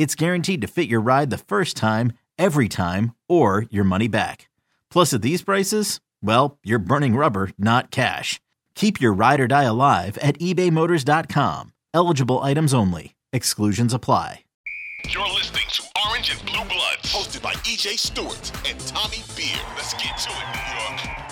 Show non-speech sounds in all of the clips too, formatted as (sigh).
it's guaranteed to fit your ride the first time, every time, or your money back. Plus, at these prices, well, you're burning rubber, not cash. Keep your ride or die alive at ebaymotors.com. Eligible items only. Exclusions apply. You're listening to Orange and Blue Bloods, hosted by EJ Stewart and Tommy Beer. Let's get to it, New York.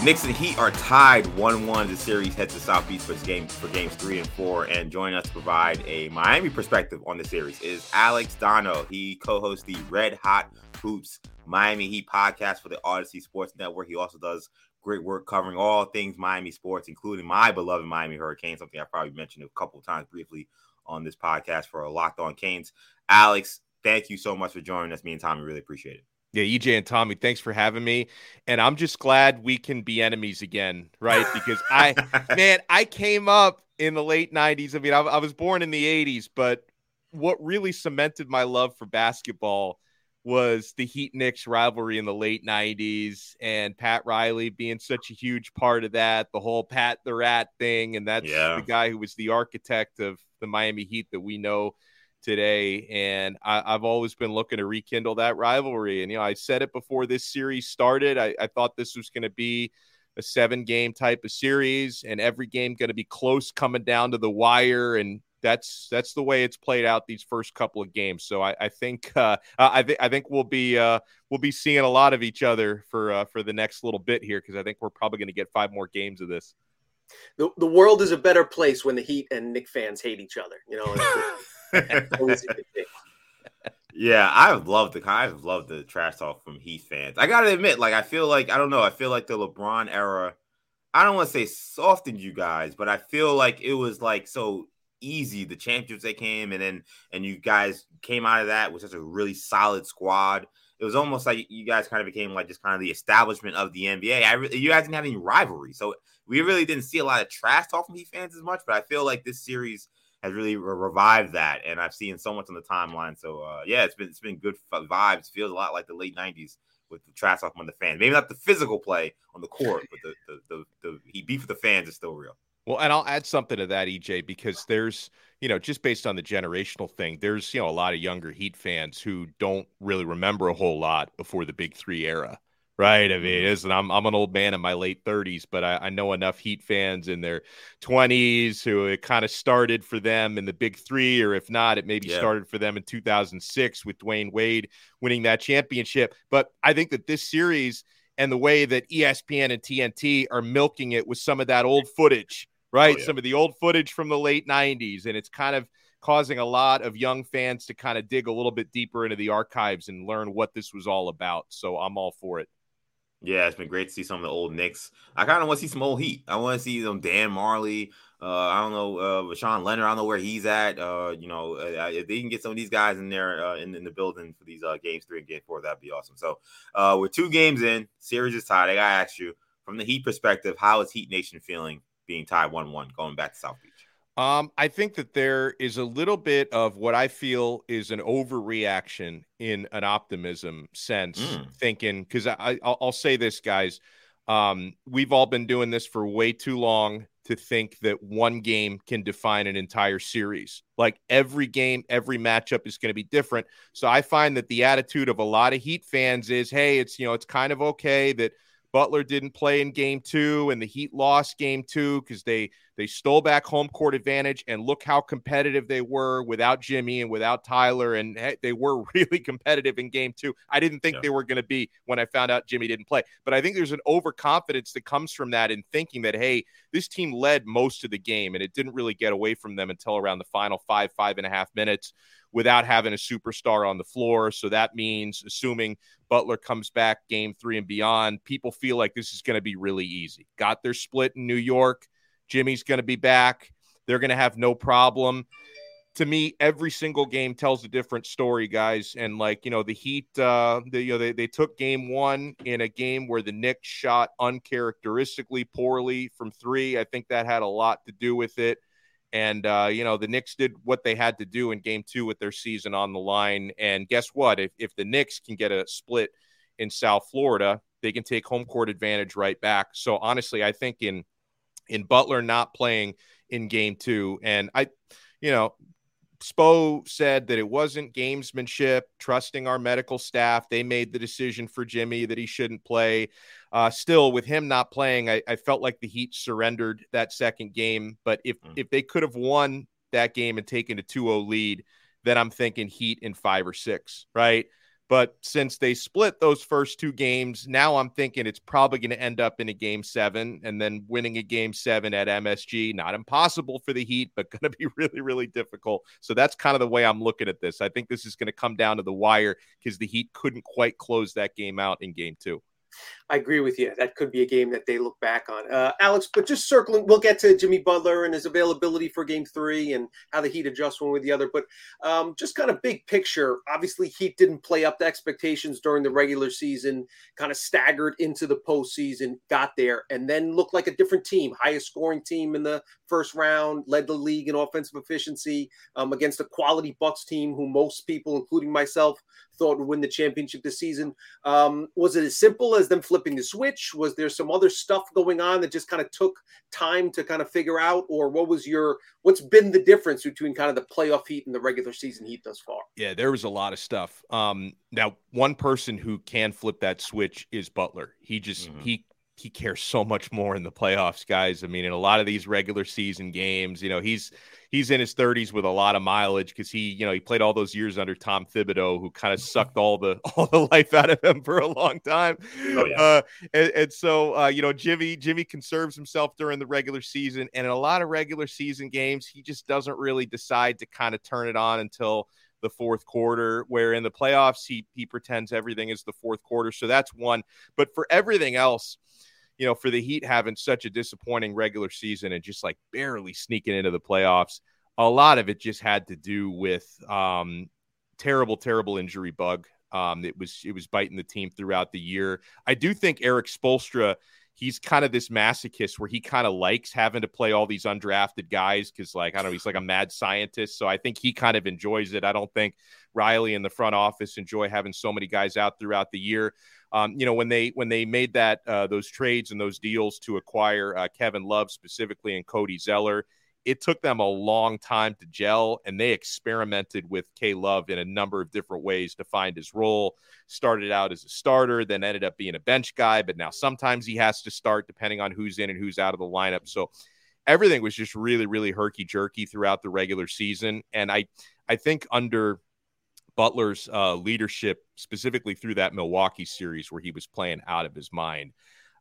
The Knicks and Heat are tied 1-1. The series heads to South Beach for game for games three and four. And joining us to provide a Miami perspective on the series is Alex Donno. He co-hosts the Red Hot Hoops Miami Heat podcast for the Audacy Sports Network. He also does great work covering all things Miami sports, including my beloved Miami Hurricanes, something I probably mentioned a couple times briefly on this podcast for Locked On Canes. Alex, thank you so much for joining us. Me and Tommy really appreciate it. Yeah, EJ and Tommy, thanks for having me. And I'm just glad we can be enemies again, right? Because I, (laughs) man, I came up in the late 90s. I mean, I, I, was born in the 80s, but what really cemented my love for basketball was the Heat Knicks rivalry in the late 90s and Pat Riley being such a huge part of that, the whole Pat the Rat thing. And that's yeah. the guy who was the architect of the Miami Heat that we know today. And I, have always been looking to rekindle that rivalry. And, you know, I said it before this series started. I, I thought this was going to be a seven game type of series and every game going to be close coming down to the wire. And that's that's the way it's played out these first couple of games. So I, I think uh, I think I think we'll be uh, we'll be seeing a lot of each other for uh, for the next little bit here because I think we're probably going to get five more games of this. The, the world is a better place when the Heat and Knick fans hate each other. You know, (laughs) yeah, I've loved the I've loved the trash talk from Heat fans. I gotta admit, like I feel like I don't know, I feel like the LeBron era. I don't want to say softened you guys, but I feel like it was like so easy the championships that came and then and you guys came out of that with such a really solid squad. It was almost like you guys kind of became like just kind of the establishment of the NBA. I really, you guys didn't have any rivalry, so we really didn't see a lot of trash talk from Heat fans as much. But I feel like this series has really re- revived that, and I've seen so much on the timeline. So uh, yeah, it's been it's been good vibes. Feels a lot like the late '90s with the trash talk on the fans. Maybe not the physical play on the court, but the the the, the he beef with the fans is still real. Well, and I'll add something to that, EJ, because there's, you know, just based on the generational thing, there's, you know, a lot of younger Heat fans who don't really remember a whole lot before the Big Three era right? I mean, mm-hmm. listen, I'm I'm an old man in my late 30s, but I, I know enough Heat fans in their 20s who it kind of started for them in the Big Three, or if not, it maybe yeah. started for them in 2006 with Dwyane Wade winning that championship. But I think that this series and the way that ESPN and TNT are milking it with some of that old footage, right? Oh, yeah. Some of the old footage from the late 90s, and it's kind of causing a lot of young fans to kind of dig a little bit deeper into the archives and learn what this was all about. So I'm all for it. Yeah, it's been great to see some of the old Knicks. I kind of want to see some old Heat. I want to see them Dan Majerle. Uh, I don't know uh, Leonard. I don't know where he's at. Uh, you know, uh, if they can get some of these guys in there uh, in, in the building for these uh, games three and game four, that'd be awesome. So, uh, we're two games in, series is tied. I gotta ask you from the Heat perspective, how is Heat Nation feeling being tied one one going back to South Beach? Um, I think that there is a little bit of what I feel is an overreaction in an optimism sense, mm. thinking because I, I will say this, guys. Um, we've all been doing this for way too long to think that one game can define an entire series. Like every game, every matchup is going to be different. So I find that the attitude of a lot of Heat fans is, hey, it's you know, it's kind of okay that Butler didn't play in game two and the Heat lost game two because they they stole back home court advantage and look how competitive they were without Jimmy and without Tyler and they were (laughs) really competitive in game two. I didn't think yeah. they were going to be when I found out Jimmy didn't play, but I think there's an overconfidence that comes from that in thinking that hey, this team led most of the game and it didn't really get away from them until around the final five five and a half minutes without having a superstar on the floor. So that means, assuming Butler comes back game three and beyond, people feel like this is going to be really easy. Got their split in New York. Jimmy's going to be back. They're going to have no problem. To me, every single game tells a different story, guys. And like you know, the Heat, uh, the, you know, they, they took game one in a game where the Knicks shot uncharacteristically poorly from three. I think that had a lot to do with it. And, uh, you know, the Knicks did what they had to do in game two with their season on the line. And guess what? If, if the Knicks can get a split in South Florida, they can take home court advantage right back. So honestly, I think in in Butler not playing in game two, and I, you know, Spo said that it wasn't gamesmanship, trusting our medical staff. They made the decision for Jimmy that he shouldn't play. Uh, still, with him not playing, I, I, felt like the Heat surrendered that second game. But if mm. if they could have won that game and taken a 2-0 lead, then I'm thinking Heat in five or six, right? But since they split those first two games, now I'm thinking it's probably going to end up in a game seven and then winning a game seven at MSG. Not impossible for the Heat, but (laughs) going to be really, really difficult. So that's kind of the way I'm looking at this. I think this is going to come down to the wire because the Heat couldn't quite close that game out in game two. I agree with you. That could be a game that they look back on. Uh, Alex, but just circling, we'll get to Jimmy Butler and his availability for game three and how the Heat adjust one with the other. But um, just kind of big picture, obviously, Heat didn't play up to expectations during the regular season, kind of staggered into the postseason, got there, and then looked like a different team, highest scoring team in the first round, led the league in offensive efficiency um, against a quality Bucks team who most people, including myself, thought would win the championship this season. Um, was it as simple as them flipping the switch? Was there some other stuff going on that just kind of took time to kind of figure out, or what was your what's been the difference between kind of the playoff heat and the regular season heat thus far? Yeah, there was a lot of stuff. Um, now, one person who can flip that switch is Butler. He just mm-hmm. he he cares so much more in the playoffs, guys. I mean, in a lot of these regular season games, you know, he's he's in his 30s with a lot of mileage because he, you know, he played all those years under Tom Thibodeau, who kind of sucked all the (laughs) all the life out of him for a long time. Oh, yeah. Uh, and, and, so, uh, you know, Jimmy Jimmy conserves himself during the regular season, and in a lot of regular season games, he just doesn't really decide to kind of turn it on until the fourth quarter. Where in the playoffs, he he pretends everything is the fourth quarter. So that's one. But for everything else you know, for the Heat having such a disappointing regular season and just like barely sneaking into the playoffs, a lot of it just had to do with um, terrible, terrible injury bug. Um, it was it was biting the team throughout the year. I do think Erik Spoelstra he's kind of this masochist where he kind of likes having to play all these undrafted guys because, like, I don't know, he's like a mad scientist. So I think he kind of enjoys it. I don't think Riley in the front office enjoy having so many guys out throughout the year um, you know, when they when they made that uh, those trades and those deals to acquire uh, Kevin Love specifically and Cody Zeller, it took them a long time to gel, and they experimented with K Love in a number of different ways to find his role. Started out as a starter, then ended up being a bench guy, but now sometimes he has to start depending on who's in and who's out of the lineup. So everything was just really, really herky jerky throughout the regular season, and I I think under Butler's uh, leadership, specifically through that Milwaukee series where he was playing out of his mind.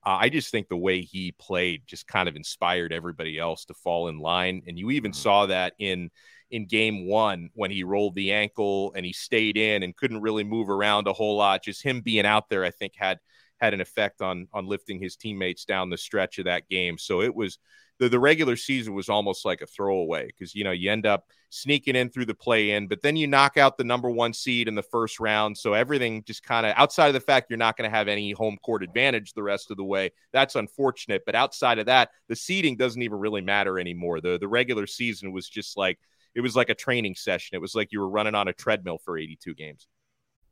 Uh, I just think the way he played just kind of inspired everybody else to fall in line. And you even mm-hmm. saw that in in game one when he rolled the ankle and he stayed in and couldn't really move around a whole lot. Just him being out there, I think, had had an effect on on lifting his teammates down the stretch of that game. So it was the, the regular season was almost like a throwaway because you know you end up sneaking in through the play in, but then you knock out the number one seed in the first round. So everything just kind of outside of the fact you're not going to have any home court advantage the rest of the way. That's unfortunate. But outside of that, the seeding doesn't even really matter anymore. The the regular season was just like it was like a training session. It was like you were running on a treadmill for 82 games.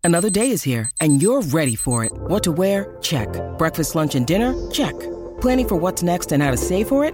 Another day is here and you're ready for it. What to wear? Check. Breakfast, lunch, and dinner? Check. Planning for what's next and how to save for it?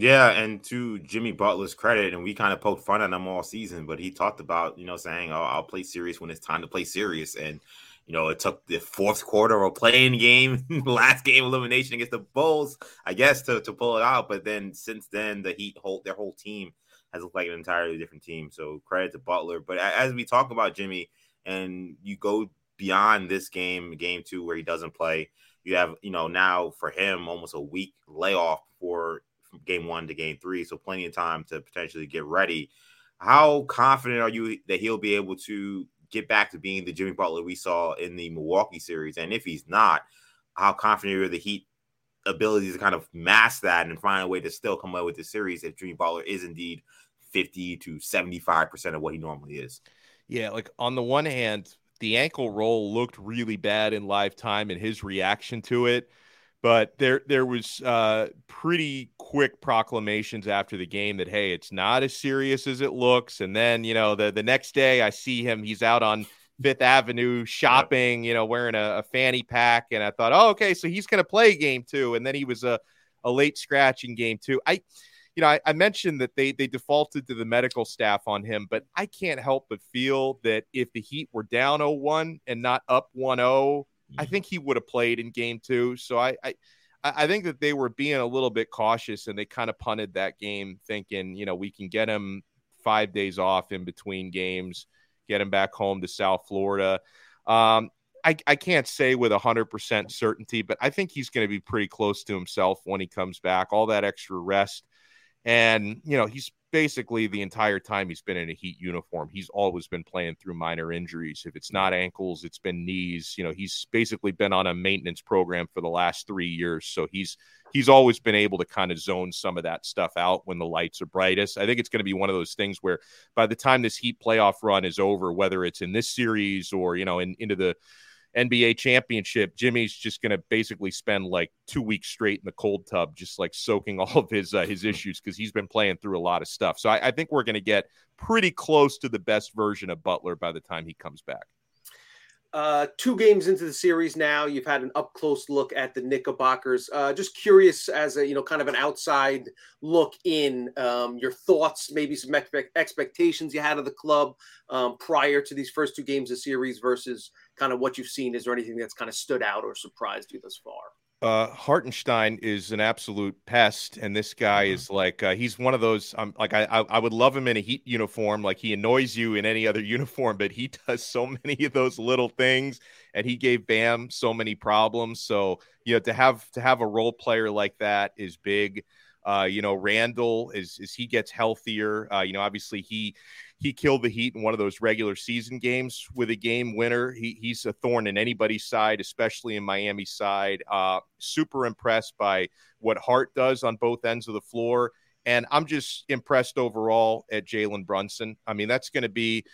Yeah, and to Jimmy Butler's credit, and we kind of poked fun at him all season, but he talked about, you know, saying, oh, I'll play serious when it's time to play serious. And, you know, it took the fourth quarter of a playing game, (laughs) last game elimination against the Bulls, I guess, to, to pull it out. But then since then, the Heat, whole, their whole team has looked like an entirely different team. So credit to Butler. But as we talk about Jimmy, and you go beyond this game, game two, where he doesn't play, you have, you know, now for him almost a week layoff from game one to game three, so plenty of time to potentially get ready. How confident are you that he'll be able to get back to being the Jimmy Butler we saw in the Milwaukee series? And if he's not, how confident are the Heat ability to kind of mask that and find a way to still come away with the series if Jimmy Butler is indeed 50 to 75% of what he normally is? Yeah, like on the one hand, the ankle roll looked really bad in live time and his reaction to it but there there was uh, pretty quick proclamations after the game that hey, it's not as serious as it looks. And then you know the the next day I see him, he's out on Fifth Avenue shopping, you know, wearing a, a fanny pack, and I thought, oh, okay, so he's going to play game two, and then he was a a late scratch in game two. I you know, I, I, mentioned that they they defaulted to the medical staff on him, but I can't help but feel that if the Heat were down 0-1 and not up 1-0, I think he would have played in game two. So I, I, I think that they were being a little bit cautious and they kind of punted that game, thinking, you know, we can get him five days off in between games, get him back home to South Florida. Um, I, I can't say with 100% certainty, but I think he's going to be pretty close to himself when he comes back. All that extra rest. And, you know, he's basically the entire time he's been in a Heat uniform, he's always been playing through minor injuries. If it's not ankles, it's been knees. You know, he's basically been on a maintenance program for the last three years. So he's he's always been able to kind of zone some of that stuff out when the lights are brightest. I think it's going to be one of those things where by the time this Heat playoff run is over, whether it's in this series or you know in, into the NBA championship, Jimmy's just going to basically spend like two weeks straight in the cold tub, just like soaking (laughs) all of his uh, his issues because he's been playing through a lot of stuff. So I, I think we're going to get pretty close to the best version of Butler by the time he comes back. Uh, two games into the series now, you've had an up close look at the Knickerbockers. Uh, just curious, as a you know, kind of an outside look in, um, your thoughts, maybe some expect- expectations you had of the club um, prior to these first two games of series versus kind of what you've seen. Is there anything that's kind of stood out or surprised you thus far? uh, Hartenstein is an absolute pest, and this guy mm-hmm. is like uh, he's one of those. Um, like I, I, I would love him in a Heat uniform. Like he annoys you in any other (laughs) uniform, but he does so many of those little things, and he gave Bam so many problems. So you know to have to have a role player like that is big. Uh, you know, Randle is as he gets healthier. Uh, you know, obviously he he killed the Heat in one of those regular season games with a game winner. He, he's a thorn in anybody's side, especially in Miami's side. Uh, super impressed by what Hart does on both ends of the floor. And I'm just impressed overall at Jalen Brunson. I mean, that's going to be,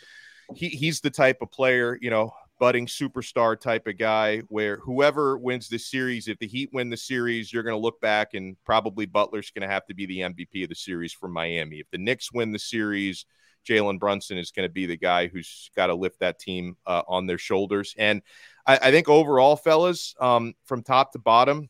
he, he's the type of player, you know, budding superstar type of guy where whoever wins the series, if the Heat win the series, you're going to look back and probably Butler's going to have to be the MVP of the series for Miami. If the Knicks win the series, Jalen Brunson is going to be the guy who's got to lift that team uh, on their shoulders. And I, I think overall, fellas, um, from top to bottom,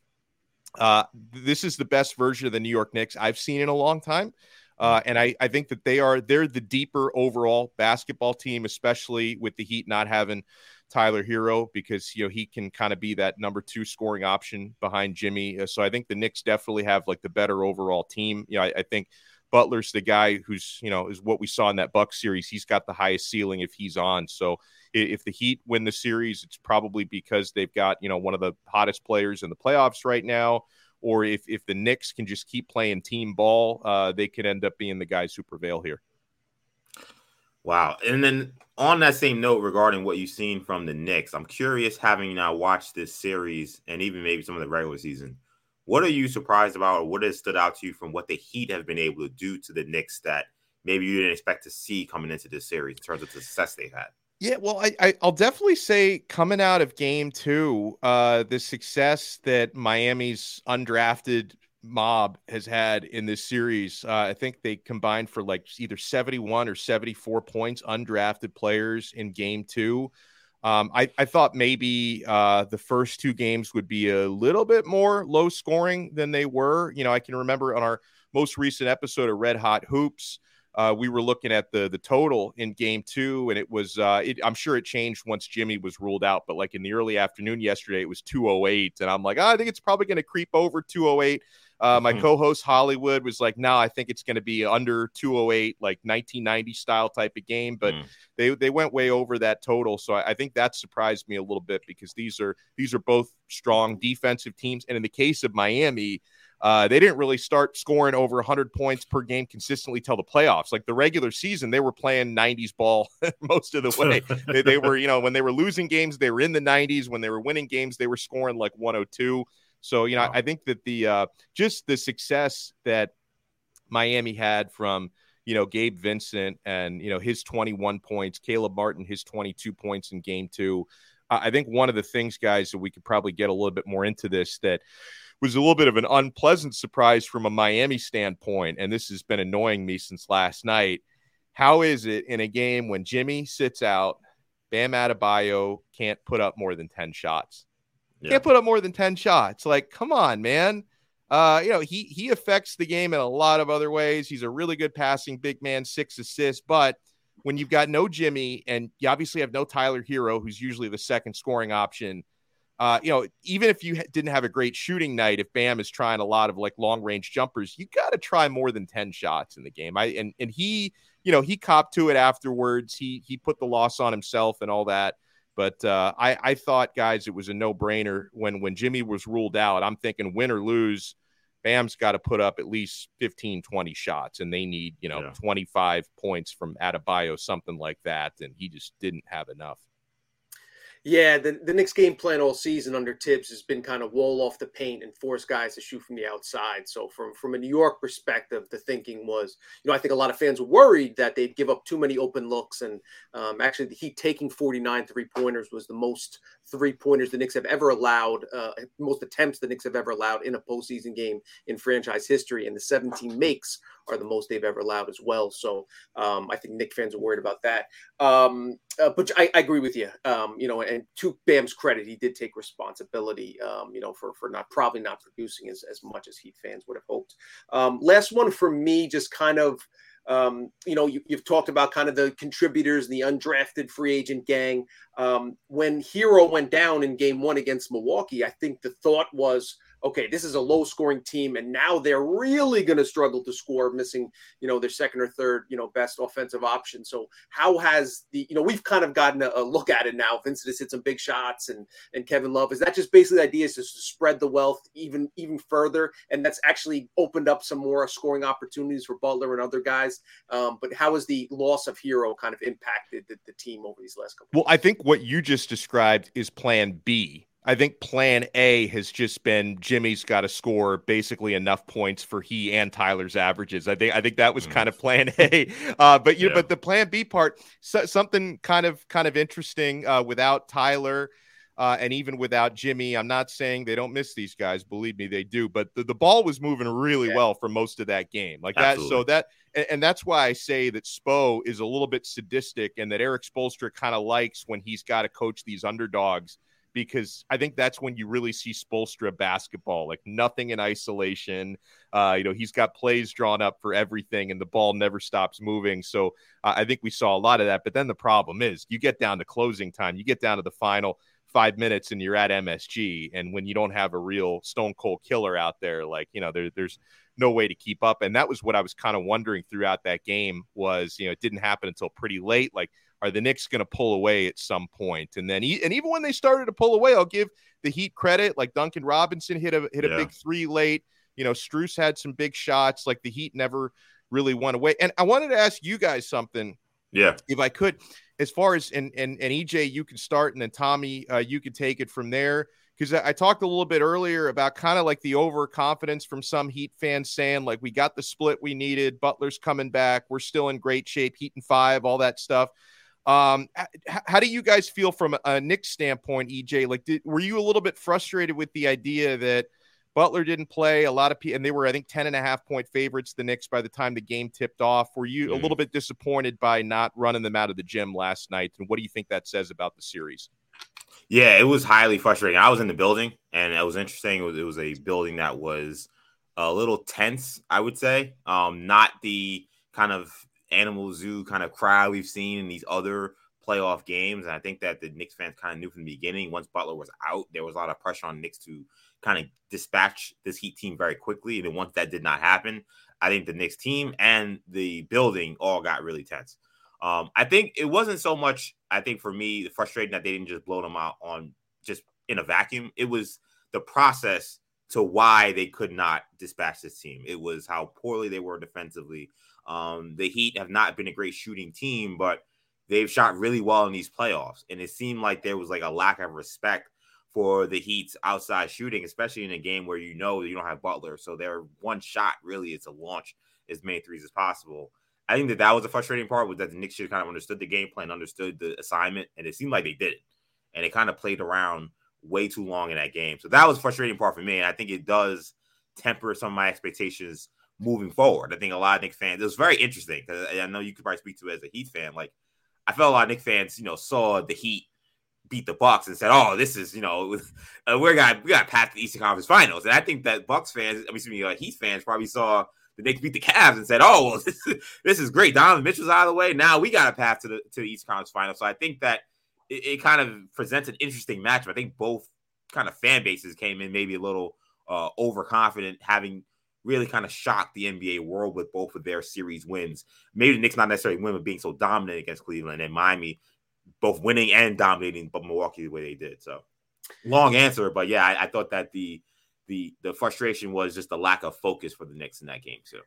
uh, this is the best version of the New York Knicks I've seen in a long time. Uh, and I, I think that they are they're the deeper overall basketball team, especially with the Heat not having Tyler Herro because you know he can kind of be that number two scoring option behind Jimmy. So I think the Knicks definitely have like the better overall team. You know, I, I think Butler's the guy who's, you know, is what we saw in that Buck series. He's got the highest ceiling if he's on. So if the Heat win the series, it's probably because they've got, you know, one of the hottest players in the playoffs right now. Or if, if the Knicks can just keep playing team ball, uh, they could end up being the guys who prevail here. Wow. And then on that same note regarding what you've seen from the Knicks, I'm curious having now watched this series and even maybe some of the regular season. What are you surprised about, or what has stood out to you from what the Heat have been able to do to the Knicks that maybe you didn't expect to see coming into this series in terms of the success they've had? Yeah, well, I, I will definitely say coming out of Game Two, uh, the success that Miami's undrafted mob has had in this series. Uh, I think they combined for like either 71 or 74 points, undrafted players in game two. Um, I, I, thought maybe uh, the first two games would be a little bit more low scoring than they were. You know, I can remember on our most recent episode of Red Hot Hoops, uh, we were looking at the the total in game two, and it was uh, it, I'm sure it changed once Jimmy was ruled out, but like in the early afternoon yesterday, it was 208, and I'm like, oh, I think it's probably going to creep over 208. Uh, my mm-hmm. co-host Hollywood was like, "No, I think it's going to be under 208, like 1990 style type of game." But mm. they they went way over that total, so I, I, think that surprised me a little bit because these are these are both strong defensive teams, and in the case of Miami, uh, they didn't really start scoring over 100 points per game consistently till the playoffs. Like the regular season, they were playing 90s ball (laughs) most of the (laughs) way. they, they, were, you know, when they were losing games, they were in the 90s. When they were winning games, they were scoring like 102. So, you know, wow. I think that the uh, just the success that Miami had from, you know, Gabe Vincent and, you know, his 21 points, Caleb Martin, his 22 points in game two. Uh, I think one of the things, guys, that we could probably get a little bit more into this that was a little bit of an unpleasant surprise from a Miami standpoint. And this has been annoying me since last night. How is it in a game when Jimmy sits out, Bam Adebayo can't put up more than 10 shots? Yeah. Can't put up more than 10 shots. Like, come on, man. Uh, you know, he he affects the game in a lot of other ways. He's a really good passing big man, six assists, but when you've got no Jimmy and you obviously have no Tyler Herro, who's usually the second scoring option, uh, you know, even if you didn't have a great shooting night, if Bam is trying a lot of like long range jumpers, you got to try more than 10 shots in the game. I, and, and he, you know, he copped to it afterwards. He, he put the loss on himself and all that. But uh, I, I thought, guys, it was a no brainer when, when Jimmy was ruled out. I'm thinking win or lose, Bam's got to put up at least 15, 20 shots, and they need, you know, yeah. 25 points from Adebayo, something like that. And he just didn't have enough. Yeah, the, the Knicks game plan all season under Thibs has been kind of wall off the paint and force guys to shoot from the outside. So from from a New York perspective, the thinking was, you know, I think a lot of fans were worried that they'd give up too many open looks. And um, actually, the Heat taking 49 three pointers was the most three pointers the Knicks have ever allowed, uh, most attempts the Knicks have ever allowed in a postseason game in franchise history. And the 17 makes are the most they've ever allowed as well. So um, I think Knick fans are worried about that. Um, uh, but I, I, agree with you. Um, you know, and to Bam's credit, he did take responsibility. Um, you know, for for not probably not producing as as much as Heat fans would have hoped. Um, last one for me, just kind of. Um, you know, you, have talked about kind of the contributors, the undrafted free agent gang. Um, when Herro went down in game one against Milwaukee, I think the thought was, okay, this is a low scoring team, and now they're really going to struggle to score, missing, you know, their second or third, you know, best offensive option. So how has the, you know, we've kind of gotten a, a look at it now. Vincent has hit some big shots, and and Kevin Love is that just basically the idea is to spread the wealth even even further, and that's actually opened up some more scoring opportunities for Butler and other guys. Um, but how has the loss of Herro kind of impacted the, the team over these last couple? Well, I think what you just described is Plan B I think plan A has just been Jimmy's got to score basically enough points for he and Tyler's averages. I think I think that was mm. kind of plan A. (laughs) Uh, but you yeah. know, but the plan B part, so, something kind of kind of interesting uh, without Tyler. Uh, and even without Jimmy, I'm not saying they don't miss these guys. Believe me, they do. But the, the ball was moving really yeah. well for most of that game, like Absolutely. that. So that, and, and, that's why I say that Spo is a little bit sadistic, and that Erik Spoelstra kind of likes when he's got to coach these underdogs because I think that's when you really see Spoelstra basketball, like nothing in isolation. Uh, you know, he's got plays drawn up for everything, and the ball never stops moving. So uh, I think we saw a lot of that. But then the problem is, you get down to closing time, you get down to the final five minutes, and you're at MSG. And when you don't have a real stone cold killer out there, like you know, there, there's no way to keep up. And that was what I was kind of wondering throughout that game was, you know, it didn't happen until pretty late. Like are the Knicks going to pull away at some point? And then, and even when they started to pull away, I'll give the Heat credit. Like Duncan Robinson hit a hit a yeah. big three late. You know, Strus had some big shots. Like the Heat never really went away. And I wanted to ask you guys something. Yeah, if I could, as far as and and and EJ, you can start, and then Tommy, uh, you could take it from there. Because I, I talked a little bit earlier about kind of like the overconfidence from some Heat fans saying like we got the split we needed, Butler's coming back, we're still in great shape, Heat and five, all that stuff. Um, how do you guys feel from a Knicks standpoint, EJ? Like, did, were you a little bit frustrated with the idea that Butler didn't play. A lot of people, and they were, I think, 10 and a half point favorites, the Knicks, by the time the game tipped off. Were you mm. a little bit disappointed by not running them out of the gym last night? And what do you think that says about the series? Yeah, it was highly frustrating. I was in the building, and it was interesting. It was, it was a building that was a little tense, I would say. Um, not the kind of animal zoo kind of crowd we've seen in these other playoff games. And I think that the Knicks fans kind of knew from the beginning once Butler was out, there was a lot of pressure on Knicks to kind of dispatch this Heat team very quickly. And then once that did not happen, I think the Knicks team and the building all got really tense. Um, I think it wasn't so much, I think for me, the frustrating that they didn't just blow them out on just in a vacuum. It was the process to why they could not dispatch this team. It was how poorly they were defensively. Um, the Heat have not been a great shooting team, but they've shot really well in these playoffs. And it seemed like there was like a lack of respect for the Heat's outside shooting, especially in a game where you know you don't have Butler. So their one shot really is to launch as many threes as possible. I think that that was a frustrating part was that the Knicks should kind of understood the game plan, understood the assignment, and it seemed like they did it. And it kind of played around way too long in that game. So that was frustrating part for me. And I think it does temper some of my expectations moving forward. I think a lot of Knicks fans, it was very interesting because I know you could probably speak to it as a Heat fan. Like, I felt a lot of Knicks fans, you know, saw the Heat beat the Bucks and said, "Oh, this is you know, (laughs) uh, we got we got past the Eastern Conference Finals." And I think that Bucks fans, I mean, excuse me, uh, Heat fans probably saw the Knicks beat the Cavs and said, "Oh, well, (laughs) this is, this is great. Donovan Mitchell's out of the way. Now we got a path to the to the Eastern Conference Finals." So I think that it, it, kind of presents an interesting matchup. I think both kind of fan bases came in maybe a little uh, overconfident, having really kind of shocked the NBA world with both of their series wins. Maybe the Knicks not necessarily win, but being so dominant against Cleveland and Miami, both winning and dominating, but Milwaukee the way they did. So long answer, but yeah, I, I thought that the the the frustration was just the lack of focus for the Knicks in that game too.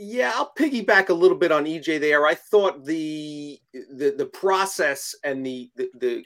Yeah, I'll piggyback a little bit on EJ there. I thought the the the process and the the the,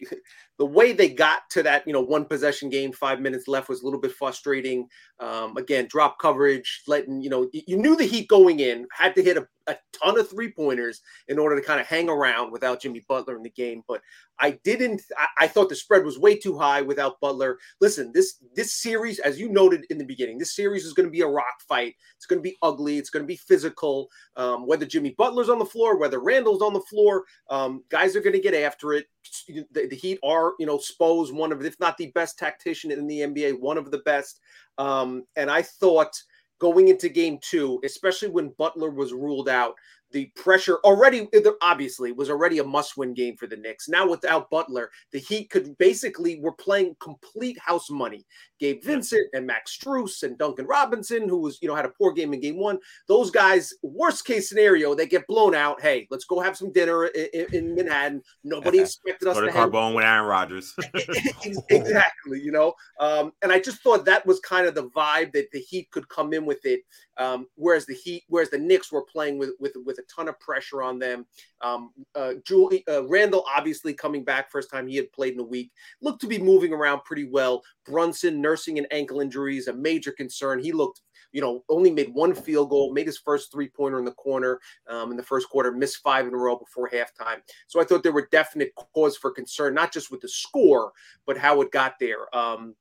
the way they got to that you know one possession game, five minutes left, was a little bit frustrating. Um, again, drop coverage, letting you know you knew the Heat going in had to hit a, a ton of three pointers in order to kind of hang around without Jimmy Butler in the game. But I didn't. I, I, thought the spread was way too high without Butler. Listen, this this series, as you noted in the beginning, this series is going to be a rock fight. It's going to be ugly. It's going to be physical. Um, whether Jimmy Butler's on the floor, whether Randle's on the floor, um, guys are going to get after it. The, the, Heat are, you know, Spo's one of, if not the best tactician in the NBA, one of the best. Um, and I thought going into game two, especially when Butler was ruled out, the pressure already obviously was already a must-win game for the Knicks. Now without Butler, the Heat could basically were playing complete house money. Gabe Vincent and Max Strus and Duncan Robinson, who was you know had a poor game in game one. Those guys, worst case scenario, they get blown out. Hey, let's go have some dinner in, in Manhattan. Nobody (laughs) expected us go to, to Carbone with Aaron Rodgers. (laughs) (laughs) exactly, you know. Um, and I just thought that was kind of the vibe that the Heat could come in with it. Um, whereas the Heat, whereas the Knicks were playing with with with a ton of pressure on them. Um, uh, Julie uh, Randle obviously coming back first time he had played in a week looked to be moving around pretty well. Brunson nursing an ankle injury is a major concern. He looked you know, only made one field goal, made his first three pointer in the corner um, in the first quarter, missed five in a row before halftime. So I thought there were definite cause for concern, not just with the score, but how it got there. Um,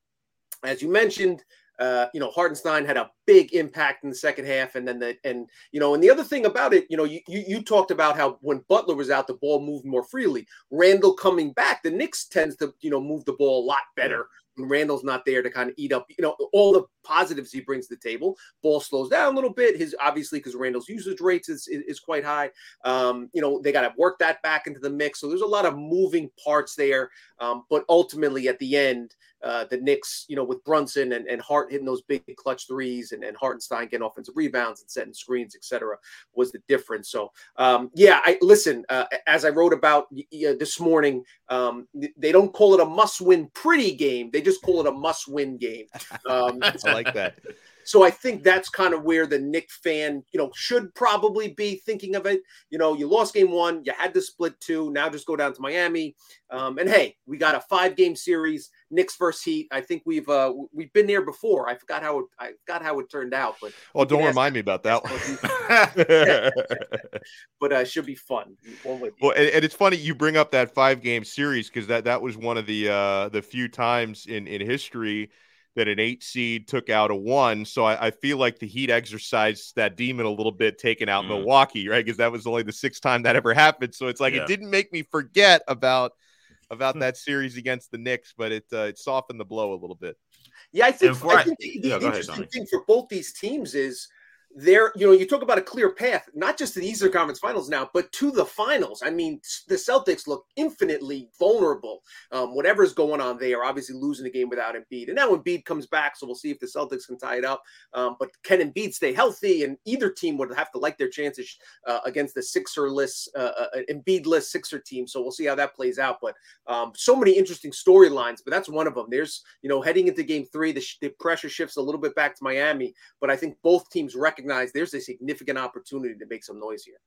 as you mentioned, uh, you know, Hartenstein had a big impact in the second half, and then the and you know, and the other thing about it, you know, you you, you talked about how when Butler was out, the ball moved more freely. Randle coming back, the Knicks tends to you know move the ball a lot better when Randle's not there to kind of eat up, you know, all the positives he brings to the table. Ball slows down a little bit. His obviously because Randle's usage rates is, is, is quite high. Um, you know, they got to work that back into the mix. So there's a lot of moving parts there. Um, but ultimately, at the end, uh, the Knicks, you know, with Brunson and, and Hart hitting those big clutch threes and, and Hartenstein getting offensive rebounds and setting screens, etc., was the difference. So, um, yeah, I listen. Uh, as I wrote about uh, this morning, um, they don't call it a must-win pretty game. They just call it a must-win game. (laughs) Um, I like that. So I think that's kind of where the Knick fan, you know, should probably be thinking of it. You know, you lost game one, you had to split two, now just go down to Miami. Um, and hey, we got a five game series, Knicks versus Heat. I think we've uh, we've been there before. I forgot how it, I forgot how it turned out, but well, don't remind me about that one. (laughs) (laughs) but uh, should be fun. Well, and, and, it's funny you bring up that five game series because that that was one of the uh, the few times in in history that an eight seed took out a one. So I, I feel like the Heat exercised that demon a little bit, taking out mm. Milwaukee, right? Because that was only the sixth time that ever happened. So it's like yeah. it didn't make me forget about about that series against the Knicks, but it uh, it softened the blow a little bit. Yeah, I think, I think the, the yeah, interesting ahead, thing for both these teams is there, you know, you talk about a clear path, not just to the Eastern Conference Finals now, but to the finals. I mean, the Celtics look infinitely vulnerable. Um, whatever's going on, they are obviously losing the game without Embiid. And now Embiid comes back, so we'll see if the Celtics can tie it up. Um, but can Embiid stay healthy? And either team would have to like their chances uh, against the Sixer-less, uh, uh, Embiid-less Sixer team. So we'll see how that plays out. But um, so many interesting storylines, but that's one of them. There's, you know, heading into game three, the, the pressure shifts a little bit back to Miami, but I think both teams recognize recognize there's a significant opportunity to make some noise here.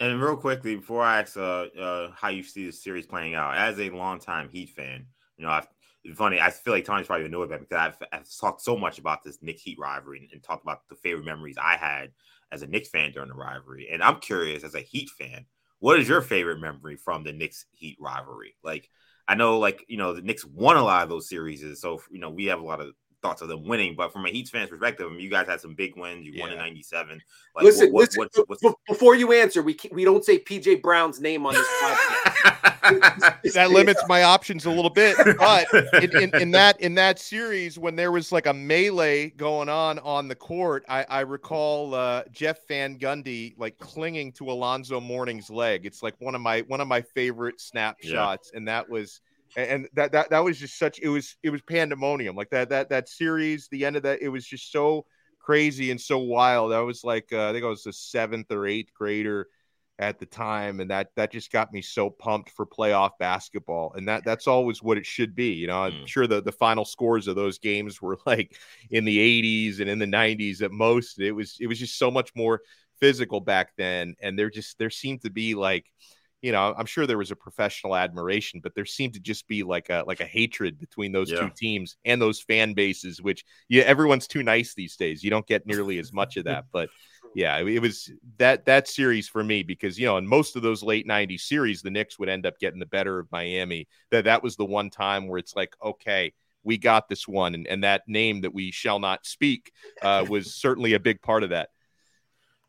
And real quickly, before I ask uh, uh, how you see the series playing out, as a longtime Heat fan, you know, I've, funny. I feel like Tony's probably know about because I've, I've, talked so much about this Knicks Heat rivalry and, and, talked about the favorite memories I had as a Knicks fan during the rivalry. And I'm curious, as a Heat fan, what is your favorite memory from the Knicks Heat rivalry? Like, I know, like you know, the Knicks won a lot of those series, so you know we have a lot of thoughts of them winning, but from a Heat fan's perspective, I mean, you guys had some big wins. You yeah. won in '97. Like, listen, what, listen what's, what's, before you answer, we we don't say PJ Brown's name on this (laughs) podcast. that limits my options a little bit. But in, in, in, that in that series, when there was like a melee going on on the court, I, I recall uh, Jeff Van Gundy like clinging to Alonzo Mourning's leg. It's like one of my one of my favorite snapshots, yeah. and that was and that that that was just such it was it was pandemonium. Like that that that series the end of that it was just so crazy and so wild. I was like uh, i think i was a seventh or eighth grader at the time and that that just got me so pumped for playoff basketball. And that that's always what it should be you know? I'm mm. sure the the final scores of those games were (laughs) like in the 80s and in the 90s at most. It was it was just so much more physical back then and there just there seemed to be like you know, I'm sure there was a professional admiration, but there seemed to just be like a like a hatred between those yeah. two teams and those fan bases, which yeah, everyone's too nice these days. You don't get nearly as much of that. But yeah, it was that that series for me because you know, in most of those late '90s series, the Knicks would end up getting the better of Miami. That that was the one time where it's like, okay, we got this one, and, and that name that we shall not speak uh, was certainly a big part of that.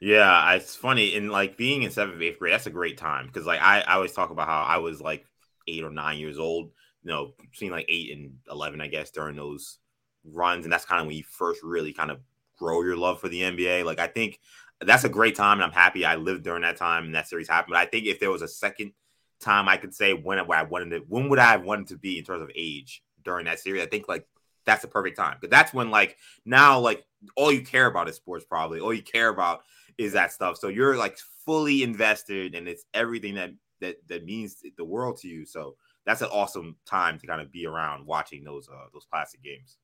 Yeah, it's funny. And like being in seventh, eighth grade, that's a great time because like I, I always talk about how I was like eight or nine years old, you know, between like eight and 11, I guess, during those runs. And that's kind of when you first really kind of grow your love for the NBA. Like, I think that's a great time. And I'm happy I lived during that time and that series happened. But I think if there was a second time I could say when I wanted to, when would I have wanted to be in terms of age during that series, I think like that's the perfect time because that's when like now, like all you care about is sports, probably. All you care about is that stuff. So you're like fully invested and it's everything that that that means the world to you. So that's an awesome time to kind of be around watching those uh those classic games.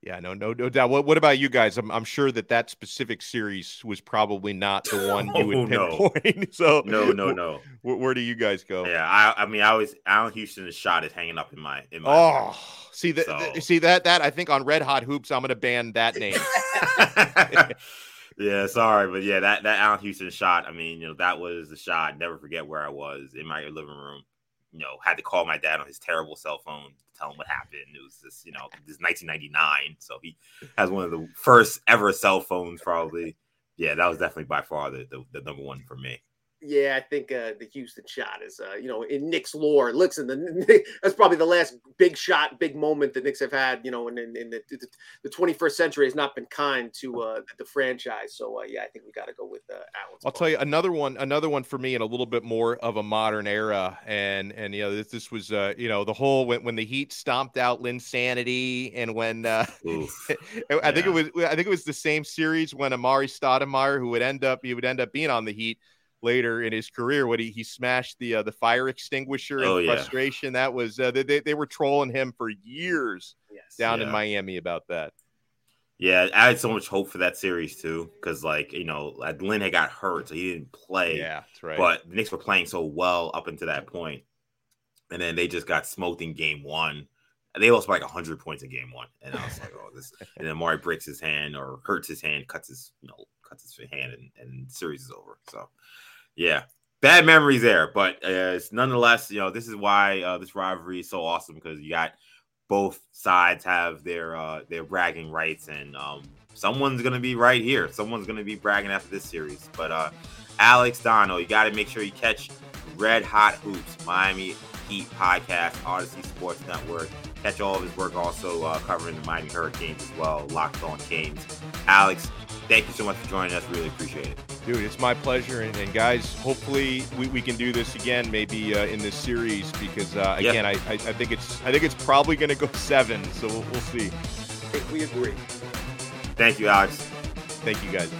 Yeah, no, no, no doubt. What, what about you guys? I'm, I'm sure that that specific series was probably not the one you would (laughs) oh, pinpoint. No. (laughs) so no, no, no. Where, where, do you guys go? Yeah, I, I mean, I was Allan Houston's shot is hanging up in my, in my. Oh, see that, so. see that, that I think on Red Hot Hoops, I'm going to ban that name. (laughs) yeah, sorry, but yeah, that that Allan Houston shot. I mean, you know, that was the shot. Never forget where I was in my living room. You know, had to call my dad on his terrible cell phone to tell him what happened. It was just, you know, this 1999, so he has one of the first ever cell phones, probably. Yeah, that was definitely by far the, the, the number one for me. Yeah, I think uh, the Houston shot is, uh, you know, in Knicks lore. Listen, the, (laughs) that's probably the last big shot, big moment the Knicks have had. You know, in, in, in the, the 21st century has not been kind to uh, the franchise. So uh, yeah, I think we got to go with uh, Allan. I'll tell you another one, another one for me in a little bit more of a modern era, and and you know this this was uh, you know the whole when when the Heat stomped out Linsanity, and when uh, (laughs) I think it was I think it was the same series when Amar'e Stoudemire, who would end up he would end up being on the Heat later in his career when he, he smashed the uh, the fire extinguisher in oh, frustration. Yeah. That was uh, they they were trolling him for years yes. down yeah. in Miami about that. Yeah, I had so much hope for that series too, because like you know, Lin had got hurt, so he didn't play. Yeah, that's right. But the Knicks were playing so well up until that point, and then they just got smoked in game one. They lost by like hundred points in game one, and I was like, "Oh, this." (laughs) And then Mari breaks his hand or hurts his hand, cuts his you know cuts his hand, and, and the series is over. So yeah, bad memories there, but uh, it's nonetheless, you know, this is why uh, this rivalry is so awesome because you got both sides have their uh, their bragging rights, and um, someone's gonna be right here. Someone's gonna be bragging after this series. But uh, Alex Donno, you got to make sure you catch Red Hot Hoops, Miami Heat podcast, Audacy Sports Network. Catch all of his work also uh, covering the Miami Hurricanes as well, Locked On Canes. Alex, thank you so much for joining us. Really appreciate it. Dude, it's my pleasure. And, and guys, hopefully we, we can do this again, maybe uh, in this series, because uh, again, I, I, I think it's I think it's probably going to go (laughs) seven. So we'll, we'll see. We agree. Thank you, Alex. Thank you, guys.